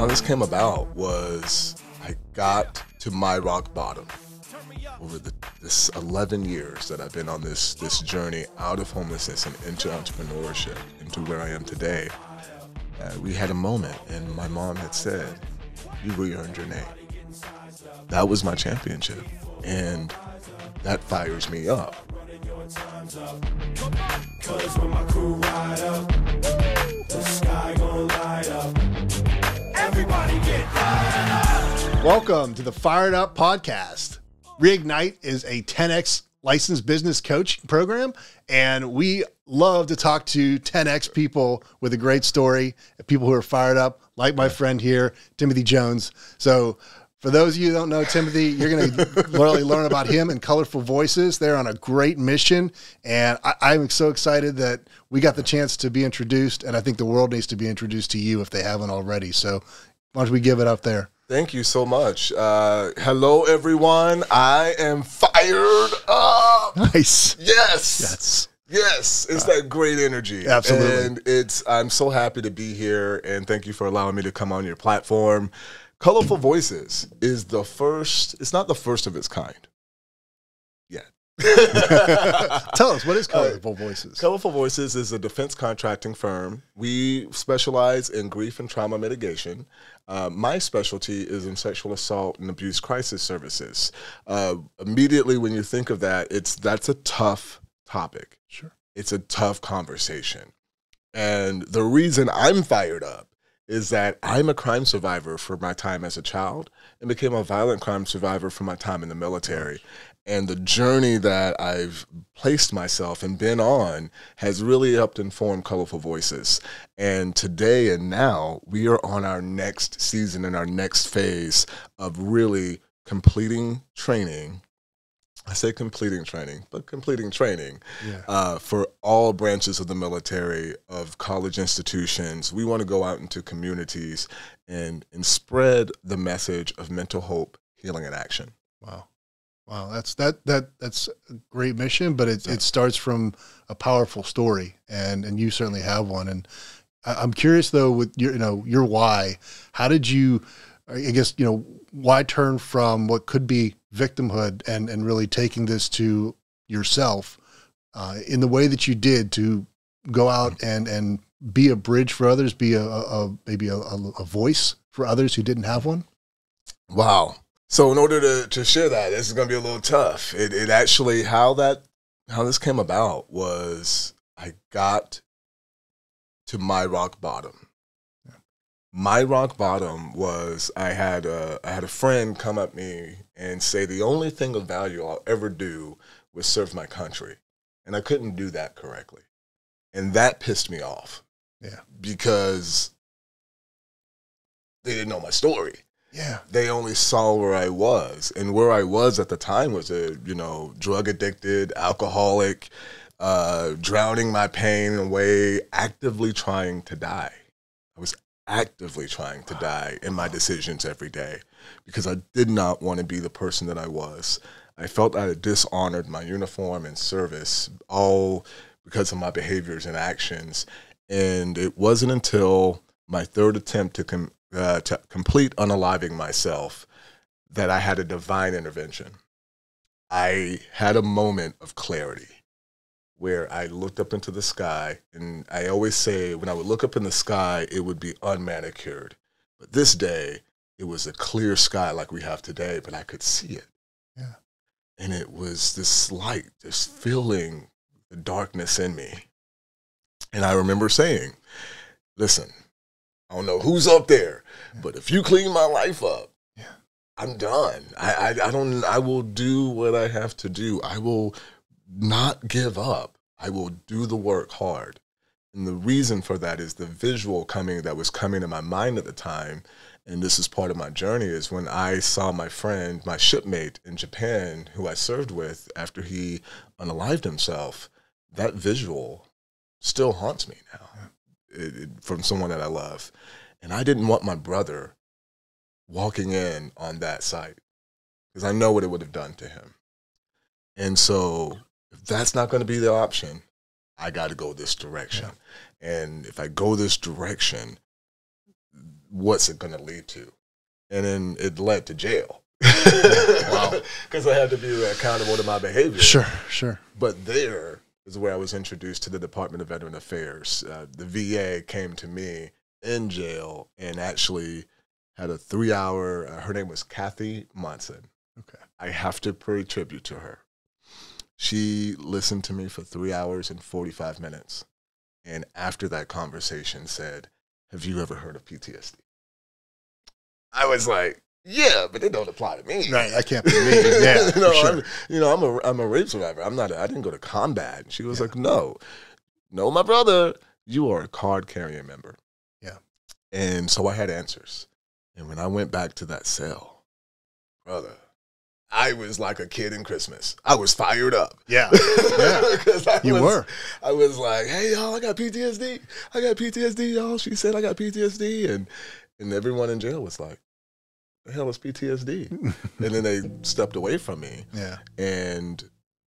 how this came about was I got to my rock bottom over the, this 11 years that I've been on this this journey out of homelessness and into entrepreneurship into where I am today. Uh, we had a moment, and my mom had said, "You re-earned your name." That was my championship, and that fires me up. Welcome to the Fired Up Podcast. Ryignite is a 10x licensed business coach program, and we love to talk to 10x people with a great story, people who are fired up, like my friend here, Timothy Jones. So for those of you who don't know Timothy, you're going to really learn about him and Colorful Voices. They're on a great mission, and I, am so excited that we got the chance to be introduced. And I think the world needs to be introduced to you if they haven't already. So, why don't we give it up there? Thank you so much. Uh, hello, everyone. I am fired up. Nice. Yes. Yes. Yes, it's uh, that great energy. Absolutely. And it's I'm so happy to be here and thank you for allowing me to come on your platform. Colorful Voices is the first, it's not the first of its kind. Tell us, what is Colorful uh, Voices? Colorful Voices is a defense contracting firm. We specialize in grief and trauma mitigation. Uh, my specialty is in sexual assault and abuse crisis services. Uh, immediately, when you think of that, it's that's a tough topic. Sure, it's a tough conversation, and the reason I'm fired up is that I'm a crime survivor for my time as a child and became a violent crime survivor for my time in the military. And the journey that I've placed myself and been on has really helped inform Colorful Voices. And today and now, we are on our next season and our next phase of really completing training I say completing training, but completing training yeah. uh, for all branches of the military, of college institutions. We want to go out into communities and and spread the message of mental hope, healing, and action. Wow, wow, that's that that that's a great mission, but it yeah. it starts from a powerful story, and and you certainly have one. And I'm curious though, with your you know your why, how did you? I guess you know why turn from what could be victimhood and and really taking this to yourself uh, in the way that you did to go out and and be a bridge for others, be a, a maybe a, a, voice for others who didn't have one. Wow. So in order to, to share that, this is going to be a little tough. It, it actually how that how this came about was I got to my rock bottom my rock bottom was I had a I had a friend come at me and say the only thing of value I'll ever do was serve my country, and I couldn't do that correctly, and that pissed me off. Yeah, because they didn't know my story. Yeah, they only saw where I was, and where I was at the time was a you know drug addicted, alcoholic, uh, drowning my pain away, actively trying to die. I was actively trying to die in my decisions every day because I did not want to be the person that I was. I felt I had dishonored my uniform and service all because of my behaviors and actions. And it wasn't until my third attempt to, com- uh, to complete unaliving myself that I had a divine intervention. I had a moment of clarity where I looked up into the sky. And I always say, when I would look up in the sky, it would be unmanicured. But this day, it was a clear sky like we have today, but I could see it. Yeah. And it was this light, just filling the darkness in me. And I remember saying, listen, I don't know who's up there, yeah. but if you clean my life up, yeah. I'm done. I, I, I don't I will do what I have to do. I will not give up. I will do the work hard. And the reason for that is the visual coming that was coming to my mind at the time. And this is part of my journey is when I saw my friend, my shipmate in Japan, who I served with after he unalived himself, that visual still haunts me now it, it, from someone that I love. And I didn't want my brother walking in on that site because I know what it would have done to him. And so if that's not going to be the option, I got to go this direction. And if I go this direction, what's it going to lead to? And then it led to jail. wow. Because I had to be accountable to my behavior. Sure, sure. But there is where I was introduced to the Department of Veteran Affairs. Uh, the VA came to me in jail and actually had a three hour, uh, her name was Kathy Monson. Okay. I have to pay tribute to her. She listened to me for three hours and 45 minutes. And after that conversation, said, Have you ever heard of PTSD? I was like, yeah, but it don't apply to me. Right, I can't be me. Yeah, you know, sure. I'm, you know, I'm a I'm a rape survivor. I'm not. I didn't go to combat. And she was yeah. like, no, no, my brother, you are a card carrying member. Yeah, and so I had answers. And when I went back to that cell, brother, I was like a kid in Christmas. I was fired up. Yeah, yeah. you was, were. I was like, "Hey, y'all, I got PTSD. I got PTSD, y'all." She said, "I got PTSD," and and everyone in jail was like, "The hell is PTSD?" and then they stepped away from me. Yeah. And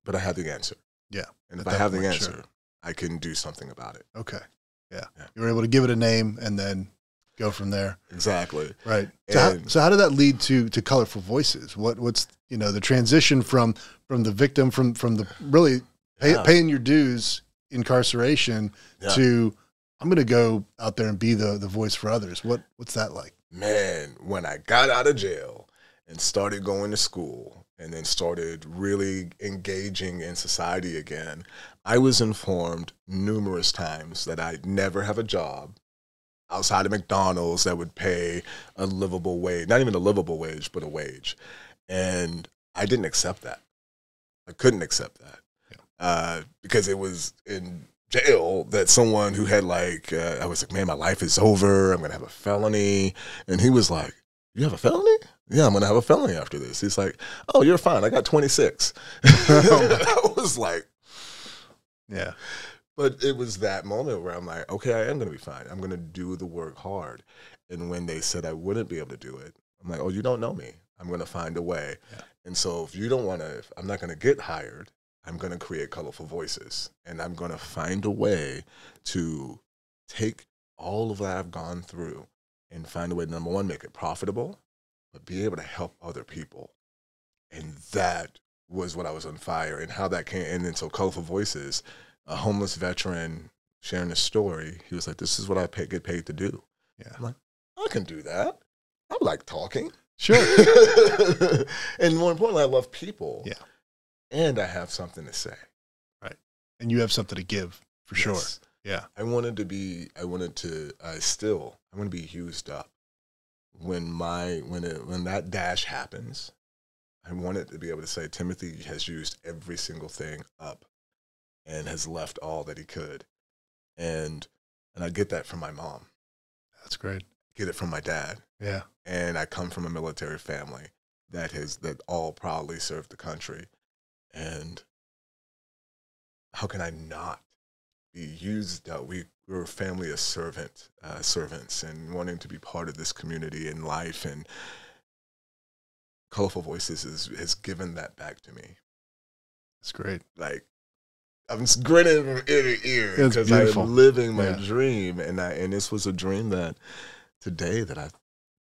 but I had the answer. Yeah. And if I have the answer, sure. I can do something about it. Okay. Yeah. yeah. You were able to give it a name and then go from there. Exactly. Right. So how, so how, did that lead to to colorful voices? What what's you know the transition from from the victim from from the really pay, yeah. paying your dues incarceration yeah. to I'm going to go out there and be the the voice for others. What what's that like? Man, when I got out of jail and started going to school and then started really engaging in society again, I was informed numerous times that I'd never have a job outside of McDonald's that would pay a livable wage, not even a livable wage, but a wage. And I didn't accept that. I couldn't accept that yeah. uh, because it was in jail that someone who had like, uh, I was like, man, my life is over. I'm going to have a felony. And he was like, you have a felony? Yeah, I'm going to have a felony after this. He's like, oh, you're fine. I got 26. I was like, yeah. But it was that moment where I'm like, okay, I am going to be fine. I'm going to do the work hard. And when they said I wouldn't be able to do it, I'm like, oh, you don't know me. I'm going to find a way. Yeah. And so if you don't want to, I'm not going to get hired, I'm going to create colorful voices. And I'm going to find a way to take all of that I've gone through and find a way, to number one, make it profitable, but be able to help other people. And that was what I was on fire and how that came. And then so colorful voices a homeless veteran sharing a story. He was like, "This is what I pay, get paid to do." Yeah, I'm like, I can do that. I like talking. Sure. and more importantly, I love people. Yeah. And I have something to say. Right. And you have something to give for yes. sure. Yeah. I wanted to be. I wanted to. I still. I want to be used up. When my when it when that dash happens, I wanted to be able to say Timothy has used every single thing up and has left all that he could. And and I get that from my mom. That's great. Get it from my dad. Yeah. And I come from a military family that has that all proudly served the country. And how can I not be used? Uh, we we're a family of servant uh, servants and wanting to be part of this community and life and colorful voices is, has given that back to me. it's great. Like I'm grinning from ear to ear because I'm living my yeah. dream, and I and this was a dream that today that I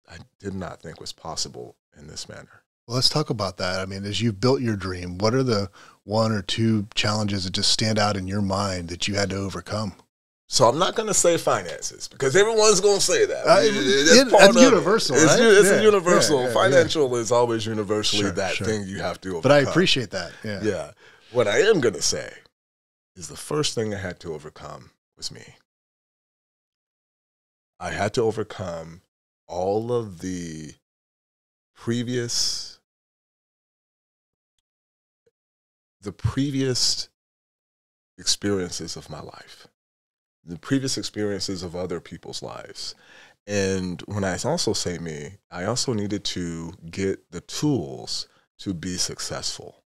I did not think was possible in this manner. Well, let's talk about that. I mean, as you've built your dream, what are the one or two challenges that just stand out in your mind that you had to overcome? So I'm not going to say finances because everyone's going to say that. Uh, it, that's universal, it. right? It's, it's yeah, a universal. Yeah, yeah, Financial is always universally sure, that sure. thing you have to overcome. But I appreciate that. Yeah. Yeah. What I am going to say is the first thing I had to overcome was me. I had to overcome all of the previous the previous experiences of my life, the previous experiences of other people's lives. And when I also say me, I also needed to get the tools to be successful.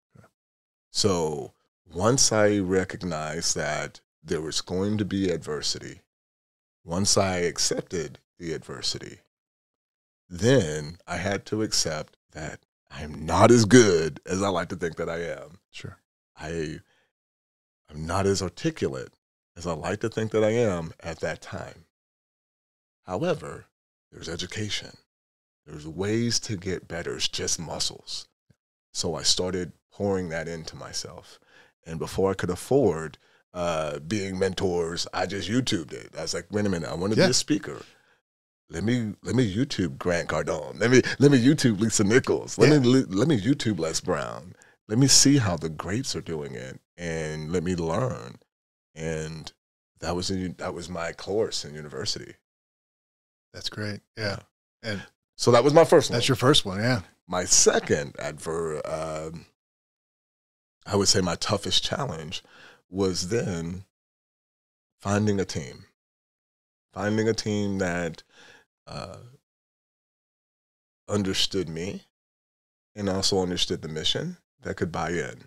So once I recognized that there was going to be adversity, once I accepted the adversity, then I had to accept that I am not as good as I like to think that I am. Sure. I I'm not as articulate as I like to think that I am at that time. However, there's education, there's ways to get better. It's just muscles. So I started pouring that into myself. And before I could afford uh, being mentors, I just YouTubed it. I was like, wait a minute, I want to Yeah. be a speaker. Let me let me YouTube Grant Cardone. Let me let me YouTube Lisa Nichols. Let Yeah. me let me YouTube Les Brown. Let me see how the greats are doing it, and let me learn. And that was in, that was my course in university. That's great. Yeah. And So that was my first one. that's your first one. Yeah. my second adver um, I would say my toughest challenge was then finding a team, finding a team that uh, understood me and also understood the mission that could buy in,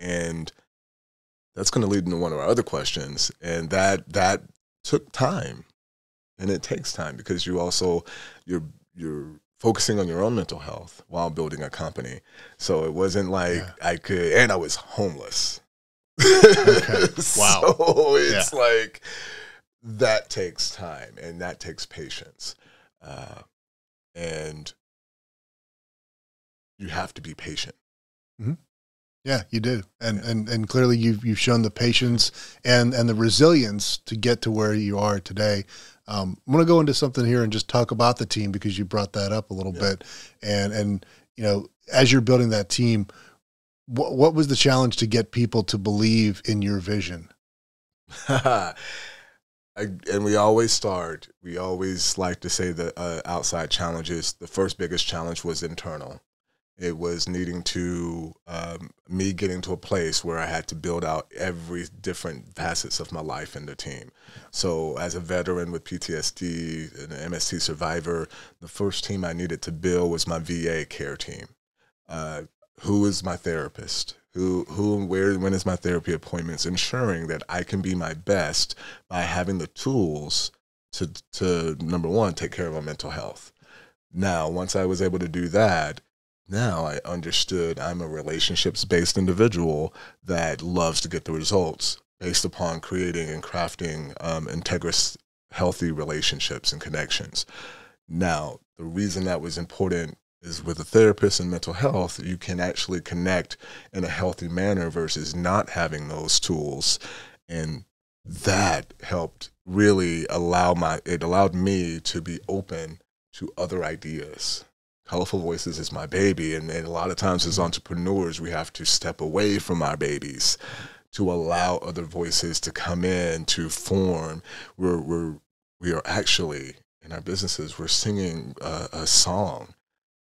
and that's going to lead into one of our other questions, and that that took time, and it takes time because you also you're you're focusing on your own mental health while building a company. So it wasn't like Yeah. I could, and I was homeless. Okay. Wow. So it's like that takes time and that takes patience. Uh, and you have to be patient. Yeah, you do, and and and clearly you've you've shown the patience and and the resilience to get to where you are today. Um, I'm going to go into something here and just talk about the team because you brought that up a little Yeah. bit, and and you know as you're building that team, what what was the challenge to get people to believe in your vision? I, and we always start, we always like to say the uh, outside challenges. The first biggest challenge was internal. It was needing to, um, me getting to a place where I had to build out every different facets of my life in the team. So, as a veteran with PTSD and an MST survivor, the first team I needed to build was my VA care team. Uh, who is my therapist? Who, who, and where, when is my therapy appointments? Ensuring that I can be my best by having the tools to, to number one, take care of my mental health. Now, once I was able to do that, now I understood I'm a relationships based individual that loves to get the results based upon creating and crafting um, integrous, healthy relationships and connections. Now, the reason that was important is with a therapist and mental health, you can actually connect in a healthy manner versus not having those tools. And that helped really allow my, it allowed me to be open to other ideas. Colorful Voices is my baby. And, and a lot of times as entrepreneurs, we have to step away from our babies to allow other voices to come in to form. We're, we're, we are actually in our businesses, we're singing a, a song.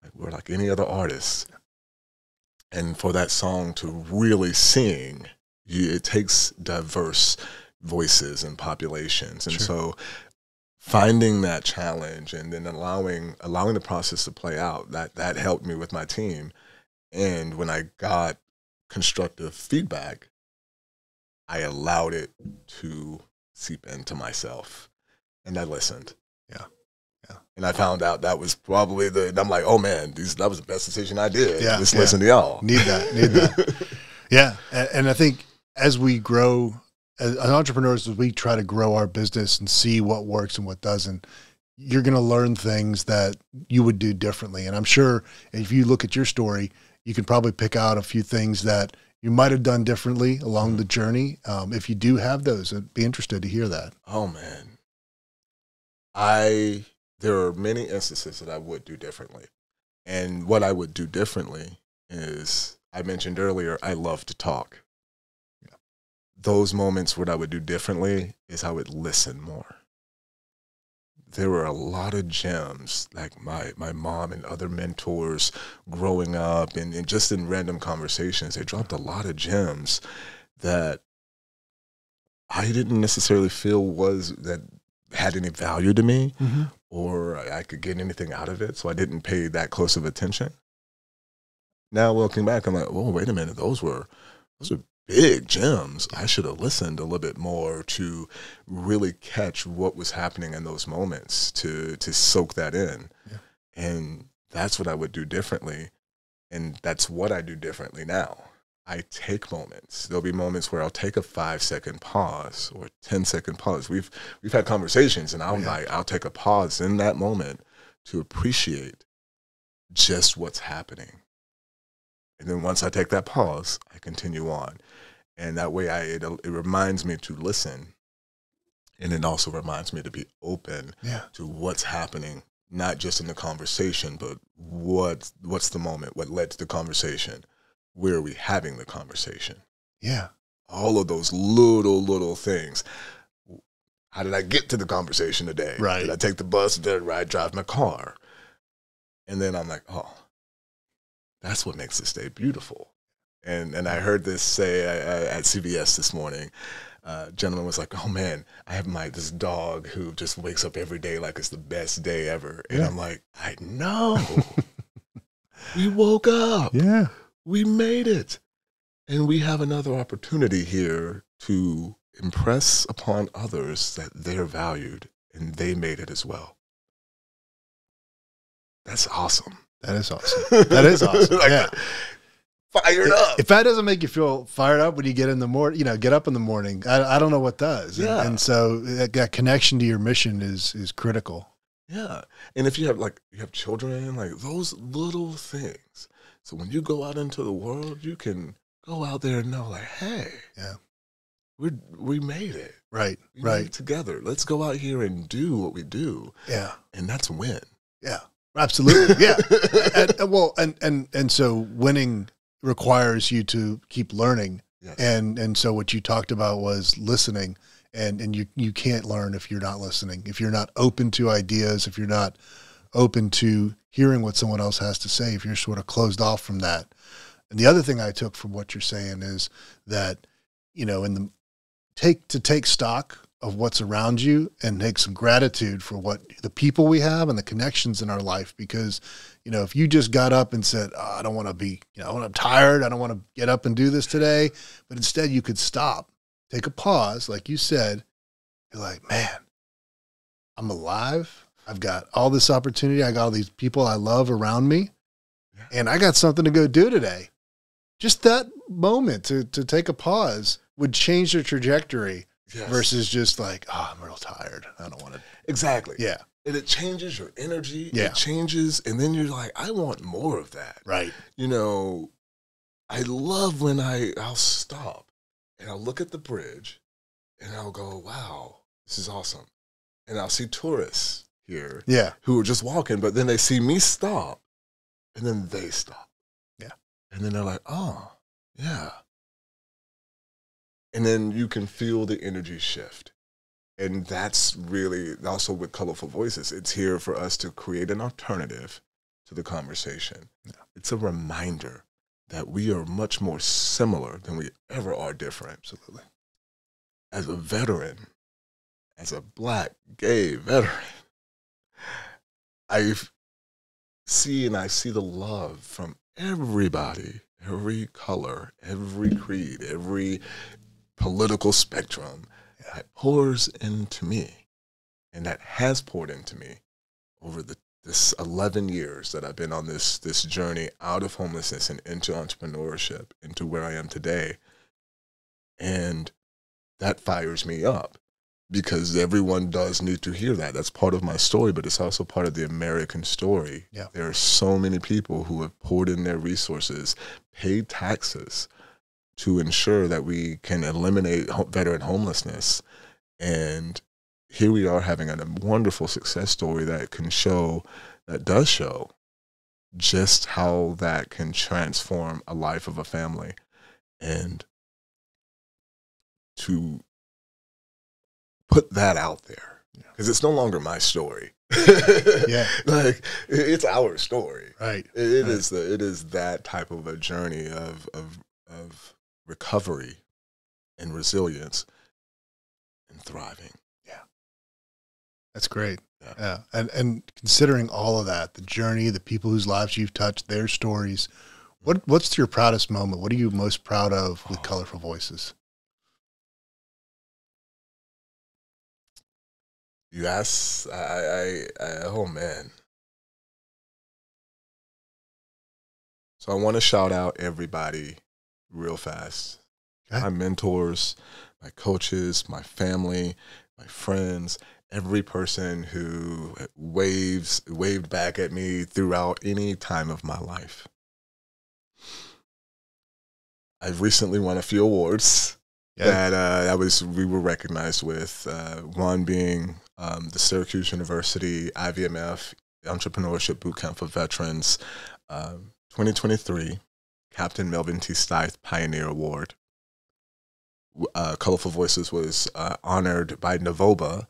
Like we're like any other artist. And for that song to really sing, you, it takes diverse voices and populations. And Sure. so finding that challenge and then allowing allowing the process to play out, that that helped me with my team. And when I got constructive feedback, I allowed it to seep into myself. And I listened. Yeah. Yeah. And I found out that was probably the and I'm like, oh man, these that was the best decision I did. Yeah, Just yeah. listen to y'all. Need that, need that. Yeah, and, and I think as we grow as, as entrepreneurs, as we try to grow our business and see what works and what doesn't, you're going to learn things that you would do differently. And I'm sure if you look at your story, you can probably pick out a few things that you might have done differently along the journey. Um, if you do have those, I'd be interested to hear that. Oh man. I there are many instances that I would do differently. And what I would do differently is I mentioned earlier I love to talk. Those moments what I would do differently is I would listen more. There were a lot of gems, like my, my mom and other mentors growing up and, and just in random conversations, they dropped a lot of gems that I didn't necessarily feel was that had any value to me mm-hmm. or I could get anything out of it, so I didn't pay that close of attention. Now looking back, I'm like, oh, wait a minute, those were those are big gems. I should have listened a little bit more to really catch what was happening in those moments to to soak that in. Yeah. And that's what I would do differently. And that's what I do differently now. I take moments. There'll be moments where I'll take a five second pause or 10 second pause. We've we've had conversations and I'm Yeah. like, I'll take a pause in that moment to appreciate just what's happening. And then once I take that pause, I continue on. And that way I it, it reminds me to listen. And it also reminds me to be open Yeah. to what's happening, not just in the conversation, but what what's the moment, what led to the conversation, where are we having the conversation? Yeah. All of those little little things. How did I get to the conversation today? Right. Did I take the bus? Did I drive my car? And then I'm like, oh, that's what makes this day beautiful. And and I heard this say at CBS this morning. Uh, gentleman was like, "Oh man, I have my this dog who just wakes up every day like it's the best day ever." And Yeah. I'm like, "I know. we woke up. Yeah. We made it, and we have another opportunity here to impress upon others that they're valued and they made it as well." That's awesome. That is awesome. That is awesome. Like, yeah. Fired up. If that doesn't make you feel fired up when you get in the morning, you know, get up in the morning, I, I don't know what does. And- Yeah. And, so that, that connection to your mission is is critical. Yeah. And if you have like you have children, like those little things. So when you go out into the world, you can go out there and know like, hey, Yeah. we we made it. Right. We Right. it together. Let's go out here and do what we do. Yeah. And that's a win. Yeah. Absolutely. Yeah. and, and- well, and and and so winning requires you to keep learning, yes. and and so what you talked about was listening, and and you you can't learn if you're not listening, if you're not open to ideas, if you're not open to hearing what someone else has to say, if you're sort of closed off from that. And the other thing I took from what you're saying is that you know in the take to take stock of what's around you and take some gratitude for what the people we have and the connections in our life because you know if you just got up and said oh, i don't want to be you know i'm tired i don't want to get up and do this today but instead you could stop take a pause like you said you're like man i'm alive i've got all this opportunity i got all these people i love around me Yeah. and i got something to go do today just that moment to, to take a pause would change the trajectory Yes. versus just like, oh, I'm real tired. I don't want to. exactly. Yeah. And it changes your energy. Yeah. It changes and then you're like, I want more of that. Right. you know, I love when I I'll stop and I'll look at the bridge and I'll go, wow, this is awesome. And I'll see tourists here Yeah. who are just walking, but then they see me stop and then they stop. Yeah. And then they're like, oh, yeah. And then you can feel the energy shift. And that's really also with Colorful Voices. It's here for us to create an alternative to the conversation. It's a reminder that we are much more similar than we ever are different. Absolutely. As a veteran, as a black gay veteran, I see and I see the love from everybody, every color, every creed, every political spectrum that pours into me and that has poured into me over the this 11 years that I've been on this this journey out of homelessness and into entrepreneurship into where I am today. And that fires me up because everyone does need to hear that that's part of my story but it's also part of the American story Yeah. there are so many people who have poured in their resources paid taxes to ensure that we can eliminate veteran homelessness. And here we are having a wonderful success story that can show, that does show just how that can transform a life of a family. And to put that out there, because it's no longer my story. Yeah. Like, it's our story. Right. It, it Right. is the it is that type of a journey of of of recovery and resilience and thriving. Yeah, that's great. Yeah. Yeah. And and considering all of that, the journey, the people whose lives you've touched, their stories, what what's your proudest moment? What are you most proud of with Oh. Colorful Voices? Ask, I, I, I, oh man. So I want to shout out everybody real fast. Okay. My mentors, my coaches, my family, my friends, every person who waves waved back at me throughout any time of my life. I've recently won a few awards Yeah. that uh, that was we were recognized with. Uh, one being um, the Syracuse University IVMF Entrepreneurship Bootcamp for Veterans, um, 2023, Captain Melvin T. Stith Pioneer Award. Uh, Colorful Voices was uh, honored by Navoba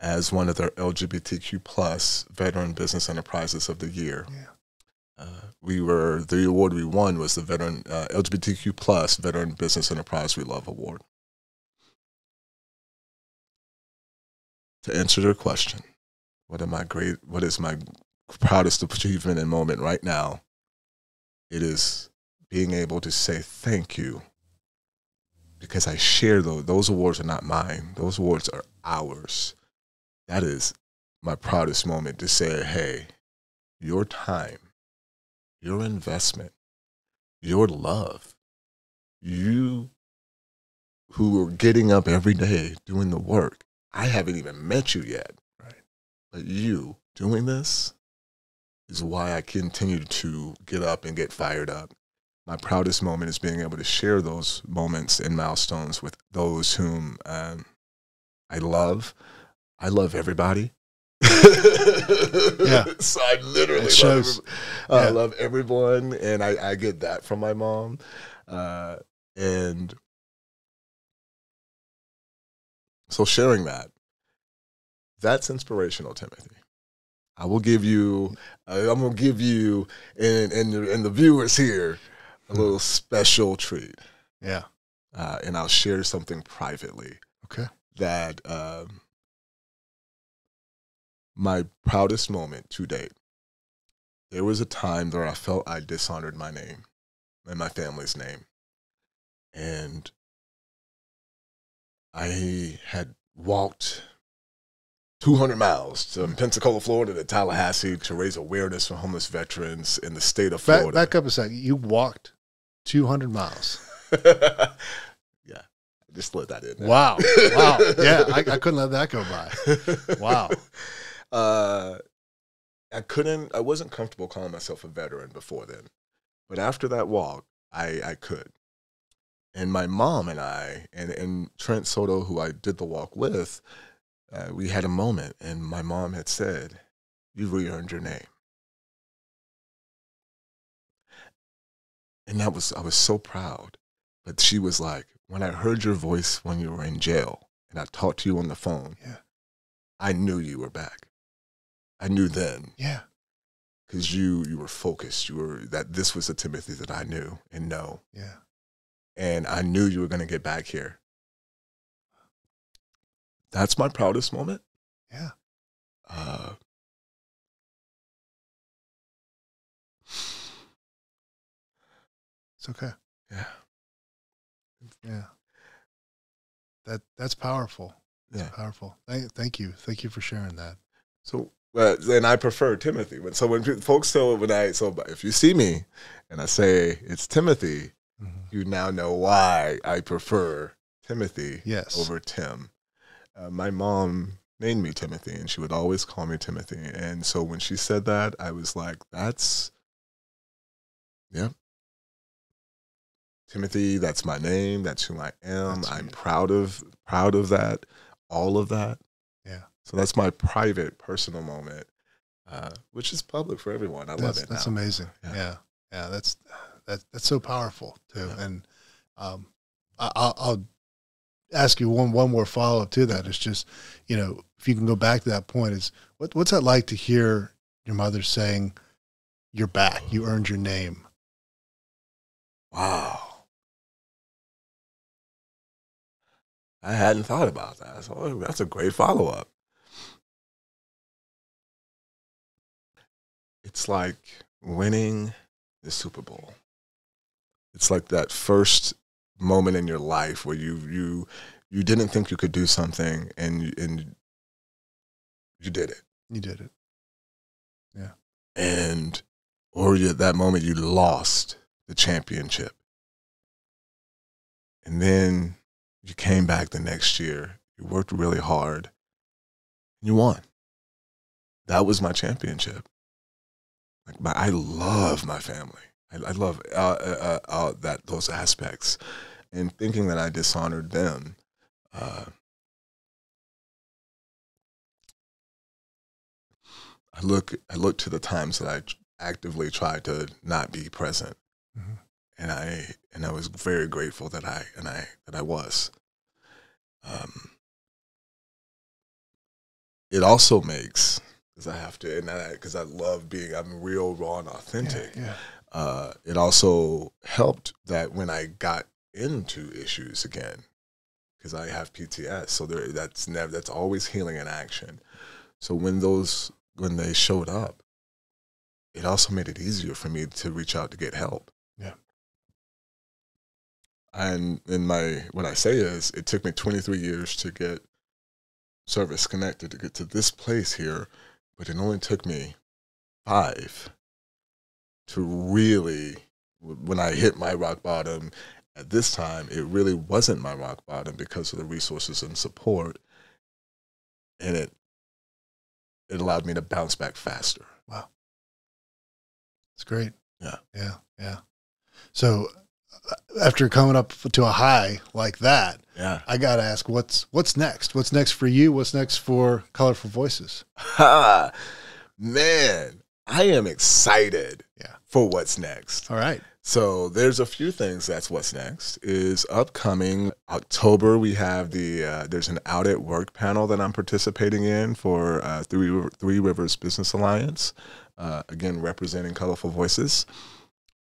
as one of their LGBTQ plus veteran business enterprises of the year. Yeah. Uh, we were the award we won was the veteran uh, LGBTQ plus veteran business enterprise we love award. To answer your question, what am I great? What is my proudest achievement and moment right now? It is being able to say thank you because I share those. Those awards are not mine. Those awards are ours. That is my proudest moment to say, hey, your time, your investment, your love, you who are getting up every day doing the work. I haven't even met you yet. Right. But you doing this is why I continue to get up and get fired up. My proudest moment is being able to share those moments and milestones with those whom um, I love. I love everybody. Yeah. So I literally It love, shows. every- I Yeah. love everyone, and I, I get that from my mom. Uh, and so sharing that, that's inspirational, Timothy. I will give you, uh, I'm gonna give you, and and the, and the viewers here, a little special treat, Yeah. uh, and I'll share something privately Okay. that um, my proudest moment to date. There was a time where I felt I dishonored my name and my family's name. And I had walked 200 miles from Pensacola, Florida to Tallahassee to raise awareness for homeless veterans in the state of Florida. back up a second. You walked 200 miles. yeah, just let that in. there. Wow. Wow. Yeah. I, I couldn't let that go by. Wow. Uh, I couldn't. I wasn't comfortable calling myself a veteran before then, but after that walk, I I could. And my mom and I and and Trent Soto, who I did the walk with, uh, we had a moment, and my mom had said, "You've re-earned your name." And that was I was so proud. But she was like, when I heard your voice when you were in jail and I talked to you on the phone, Yeah. I knew you were back. I knew then Yeah. because you you were focused. You were that this was the Timothy that I knew and know, Yeah. And I knew you were going to get back here. That's my proudest moment. Yeah. Uh, It's okay. yeah, Yeah. That that's powerful. yeah. Powerful. Thank, thank you. Thank you for sharing that. So, uh, and I prefer Timothy. When so when folks tell when I so if you see me and I say it's Timothy, you now know why I prefer Timothy Yes. over Tim. Uh, my mom named me Timothy, and she would always call me Timothy. And so when she said that, I was like, "That's, yeah, Timothy. That's my name. That's who I am. That's I'm sweet. proud of proud of that, all of that. Yeah. So that's my private, personal moment, uh, which is public for everyone. I love it. That's now. amazing. Yeah. Yeah. yeah. That's that that's so powerful too. Yeah. And um, I, I'll, I'll ask you one one more follow up to that. It's just you know if you can go back to that point is what what's that like to hear your mother saying you're back, you earned your name. Wow. I hadn't thought about that. So that's a great follow up. It's like winning the Super Bowl. It's like that first moment in your life where you you you didn't think you could do something and you, and you did it. You did it. Yeah. And or at that moment you lost the championship And then you came back the next year. You worked really hard. And you won. That was my championship. Like my, I love my family. I, I love uh, uh, uh, uh that those aspects, and thinking that I dishonored them. Uh, I look I look to the times that I actively tried to not be present, mm-hmm. and I and I was very grateful that I and I that I was. Um, it also makes because I have to and because I, I, love being I'm real raw and authentic. Yeah, yeah. Uh, it also helped that when I got into issues again, because I have PTS, so there that's never that's always healing in action. So when those when they showed up, it also made it easier for me to reach out to get help. Yeah. And in my what I say is it took me 23 years to get service connected to get to this place here, but it only took me five to really when I hit my rock bottom at this time, it really wasn't my rock bottom because of the resources and support. And it it allowed me to bounce back faster. Wow. It's great. Yeah. Yeah. Yeah. So uh, after coming up to a high like that, yeah, I got to ask what's what's next? What's next for you? What's next for Colorful Voices? Ha, man, I am excited. For what's next. All right. So there's a few things. That's what's next. Is upcoming October. We have the uh, there's an out at work panel that I'm participating in for uh, Three Three Rivers Business Alliance. Uh, again, representing colorful voices.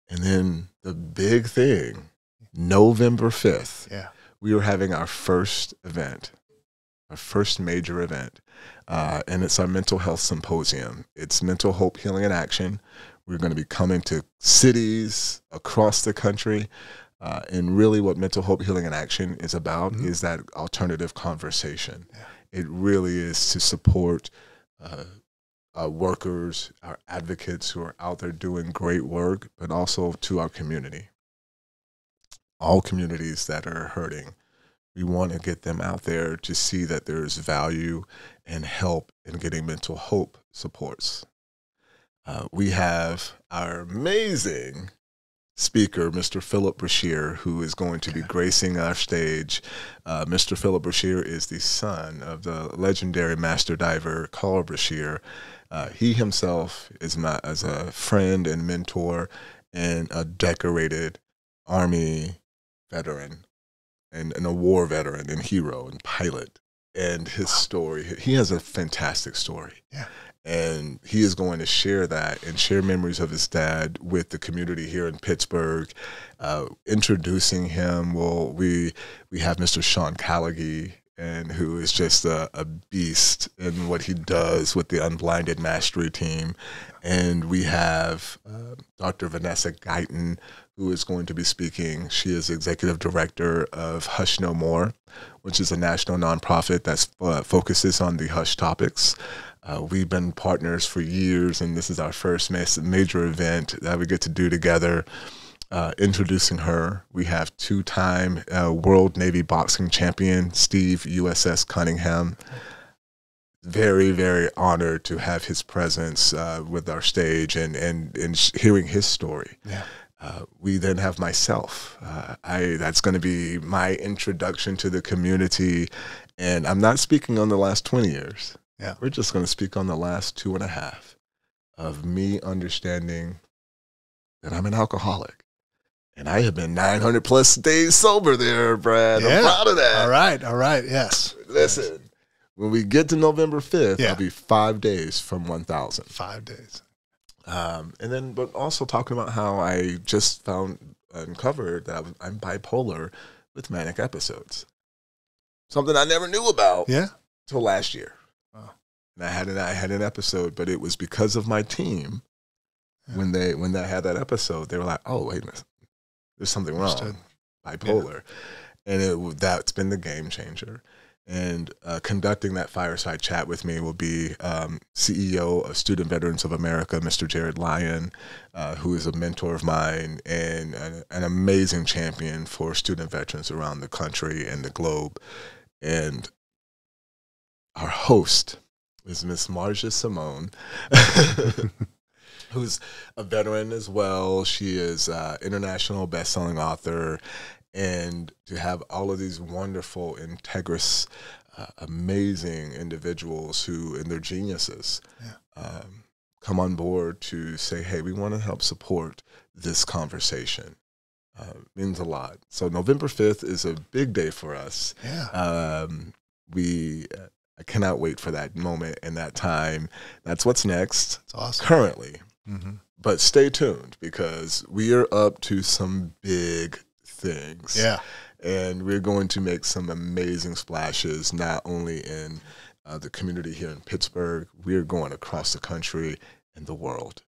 And then the big thing, November fifth. Yeah, we are having our first event, our first major event, uh, and it's our mental health symposium. It's Mental Hope Healing and Action we're going to be coming to cities across the country. Uh, and really, what Mental Hope Healing in Action is about mm-hmm. is that alternative conversation. Yeah. It really is to support uh, our workers, our advocates who are out there doing great work, but also to our community. All communities that are hurting, we want to get them out there to see that there's value and help in getting mental hope supports. Uh, we have our amazing speaker, Mr. Phillip Brashear, who is going to be gracing our stage. Uh, Mr. Phillip Brashear is the son of the legendary master diver Carl Brashear. Uh, he himself is my as a friend and mentor and a decorated Army veteran and, and a war veteran and hero and pilot. And his wow. story, he has a fantastic story. Yeah and he is going to share that and share memories of his dad with the community here in Pittsburgh. Uh, introducing him, well, we we have Mr. Sean Callagy, and who is just a, a, beast in what he does with the Unblinded Mastery team, and we have uh, Dr. Vanessa Guyton, who is going to be speaking. She is executive director of Hush No More, which is a national nonprofit that uh, focuses on the hush topics. Uh, we've been partners for years, and this is our first major event that we get to do together. Uh, introducing her, we have two time uh, World Navy boxing champion Steve USS Cunningham. Very, very honored to have his presence uh, with our stage and, and, and hearing his story. Yeah. Uh, we then have myself. Uh, I that's going to be my introduction to the community, and I'm not speaking on the last 20 years. Yeah. We're just going to speak on the last two and a half of me understanding that I'm an alcoholic. And I have been 900 plus days sober there, Brad. Yeah. I'm proud of that. All right. All right. Yes. Listen, yes. when we get to November 5th, yeah. I'll be five days from 1,000. Five days. Um, and then, but also talking about how I just found, uncovered that I'm bipolar with manic episodes. Something I never knew about. Yeah. Till last year. And I had an I had an episode, but it was because of my team. Yeah. When they when they had that episode, they were like, "Oh wait a minute, there's something wrong, bipolar," yeah. and it that's been the game changer. And uh, conducting that fireside chat with me will be um, CEO of Student Veterans of America, Mr. Jared Lyon, uh, who is a mentor of mine and an, an amazing champion for student veterans around the country and the globe. And our host is Miss Marja Simone. who's a veteran as well. She is uh, international best-selling author, and to have all of these wonderful, integrous, uh, amazing individuals who, and their geniuses, yeah. um, come on board to say, "Hey, we want to help support this conversation." Uh, means a lot. So November fifth is a big day for us. Yeah. Um, we uh, I cannot wait for that moment and that time. That's what's next. It's awesome. Currently, Mm-hmm. But stay tuned because we are up to some big things. Yeah. And we're going to make some amazing splashes, not only in uh, the community here in Pittsburgh, we're going across the country and the world.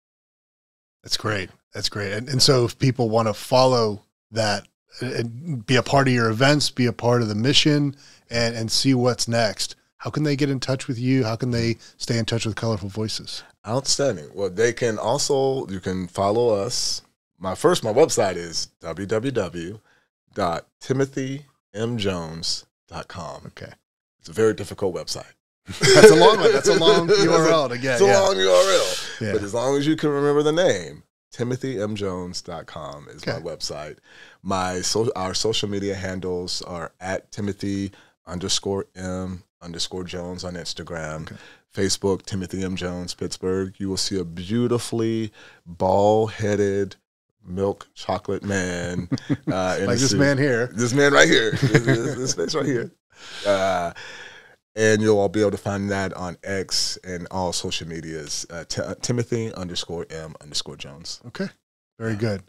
That's great. That's great. And, and so if people want to follow that and be a part of your events, be a part of the mission, and, and see what's next, how can they get in touch with you? How can they stay in touch with Colorful Voices? Outstanding. Well, they can also you can follow us. My first my website is www.timothymjones.com. Okay. It's a very difficult website. That's a long one. That's a long URL to get. It's a yeah. long URL. Yeah. But as long as you can remember the name, timothymjones.com is okay. my website. My so, our social media handles are at Timothy underscore M underscore Jones on Instagram. Okay. Facebook, Timothy M. Jones, Pittsburgh. You will see a beautifully bald headed milk chocolate man. Uh, like this suit. man here. This man right here. this, this face right here. Uh, and you'll all be able to find that on X and all social medias. Uh, t- uh, Timothy underscore M underscore Jones. Okay. Very good.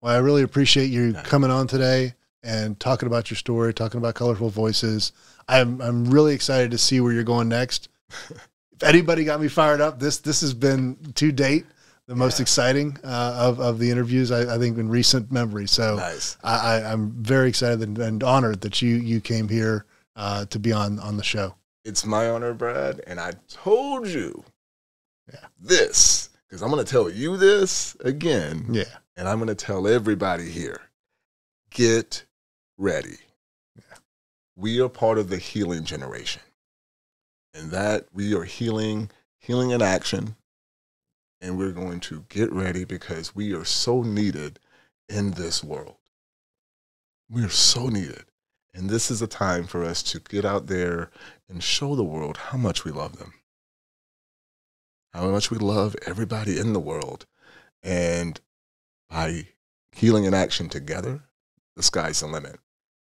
Well, I really appreciate you coming on today and talking about your story, talking about colorful voices. I'm I'm really excited to see where you're going next. if anybody got me fired up, this this has been to date the yeah. most exciting uh, of of the interviews I, I, think in recent memory. So nice. I, am very excited and, and, honored that you you came here uh, to be on on the show. It's my honor, Brad, and I told you, yeah, this because I'm going to tell you this again, yeah, and I'm going to tell everybody here, get ready. Yeah. We are part of the healing generation and that we are healing, healing in action. And we're going to get ready because we are so needed in this world. We are so needed. And this is a time for us to get out there and show the world how much we love them, how much we love everybody in the world. And by healing in action together, the sky's the limit.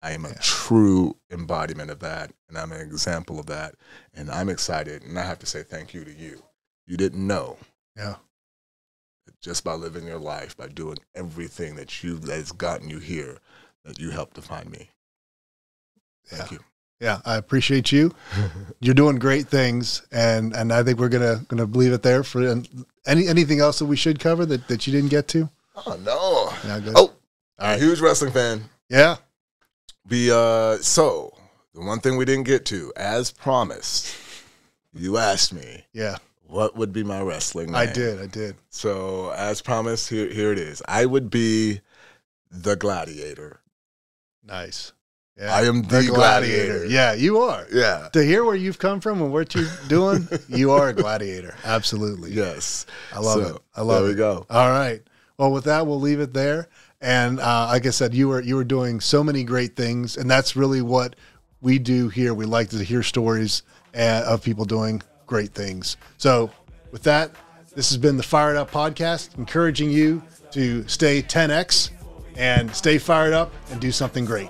I am a yeah. true embodiment of that, and I'm an example of that. And I'm excited, and I have to say thank you to you. You didn't know. Yeah. Just by living your life, by doing everything that you that has gotten you here, that you helped to find me. Thank yeah. you. Yeah, I appreciate you. You're doing great things, and and I think we're gonna gonna leave it there. For any anything else that we should cover that, that you didn't get to? Oh no. Yeah, oh, all right. Huge wrestling fan. Yeah. We uh so the one thing we didn't get to, as promised, you asked me. Yeah. What would be my wrestling name? I did, I did. So as promised, here here it is. I would be the gladiator. Nice. Yeah. I am the, the gladiator. gladiator. Yeah, you are. Yeah. To hear where you've come from and what you're doing, you are a gladiator. Absolutely. Yes. I love so, it. I love there it. There we go. All right. Well, with that, we'll leave it there. And uh, like I said, you were you were doing so many great things, and that's really what we do here. We like to hear stories uh, of people doing great things. So, with that, this has been the Fired Up podcast, encouraging you to stay 10x and stay fired up and do something great.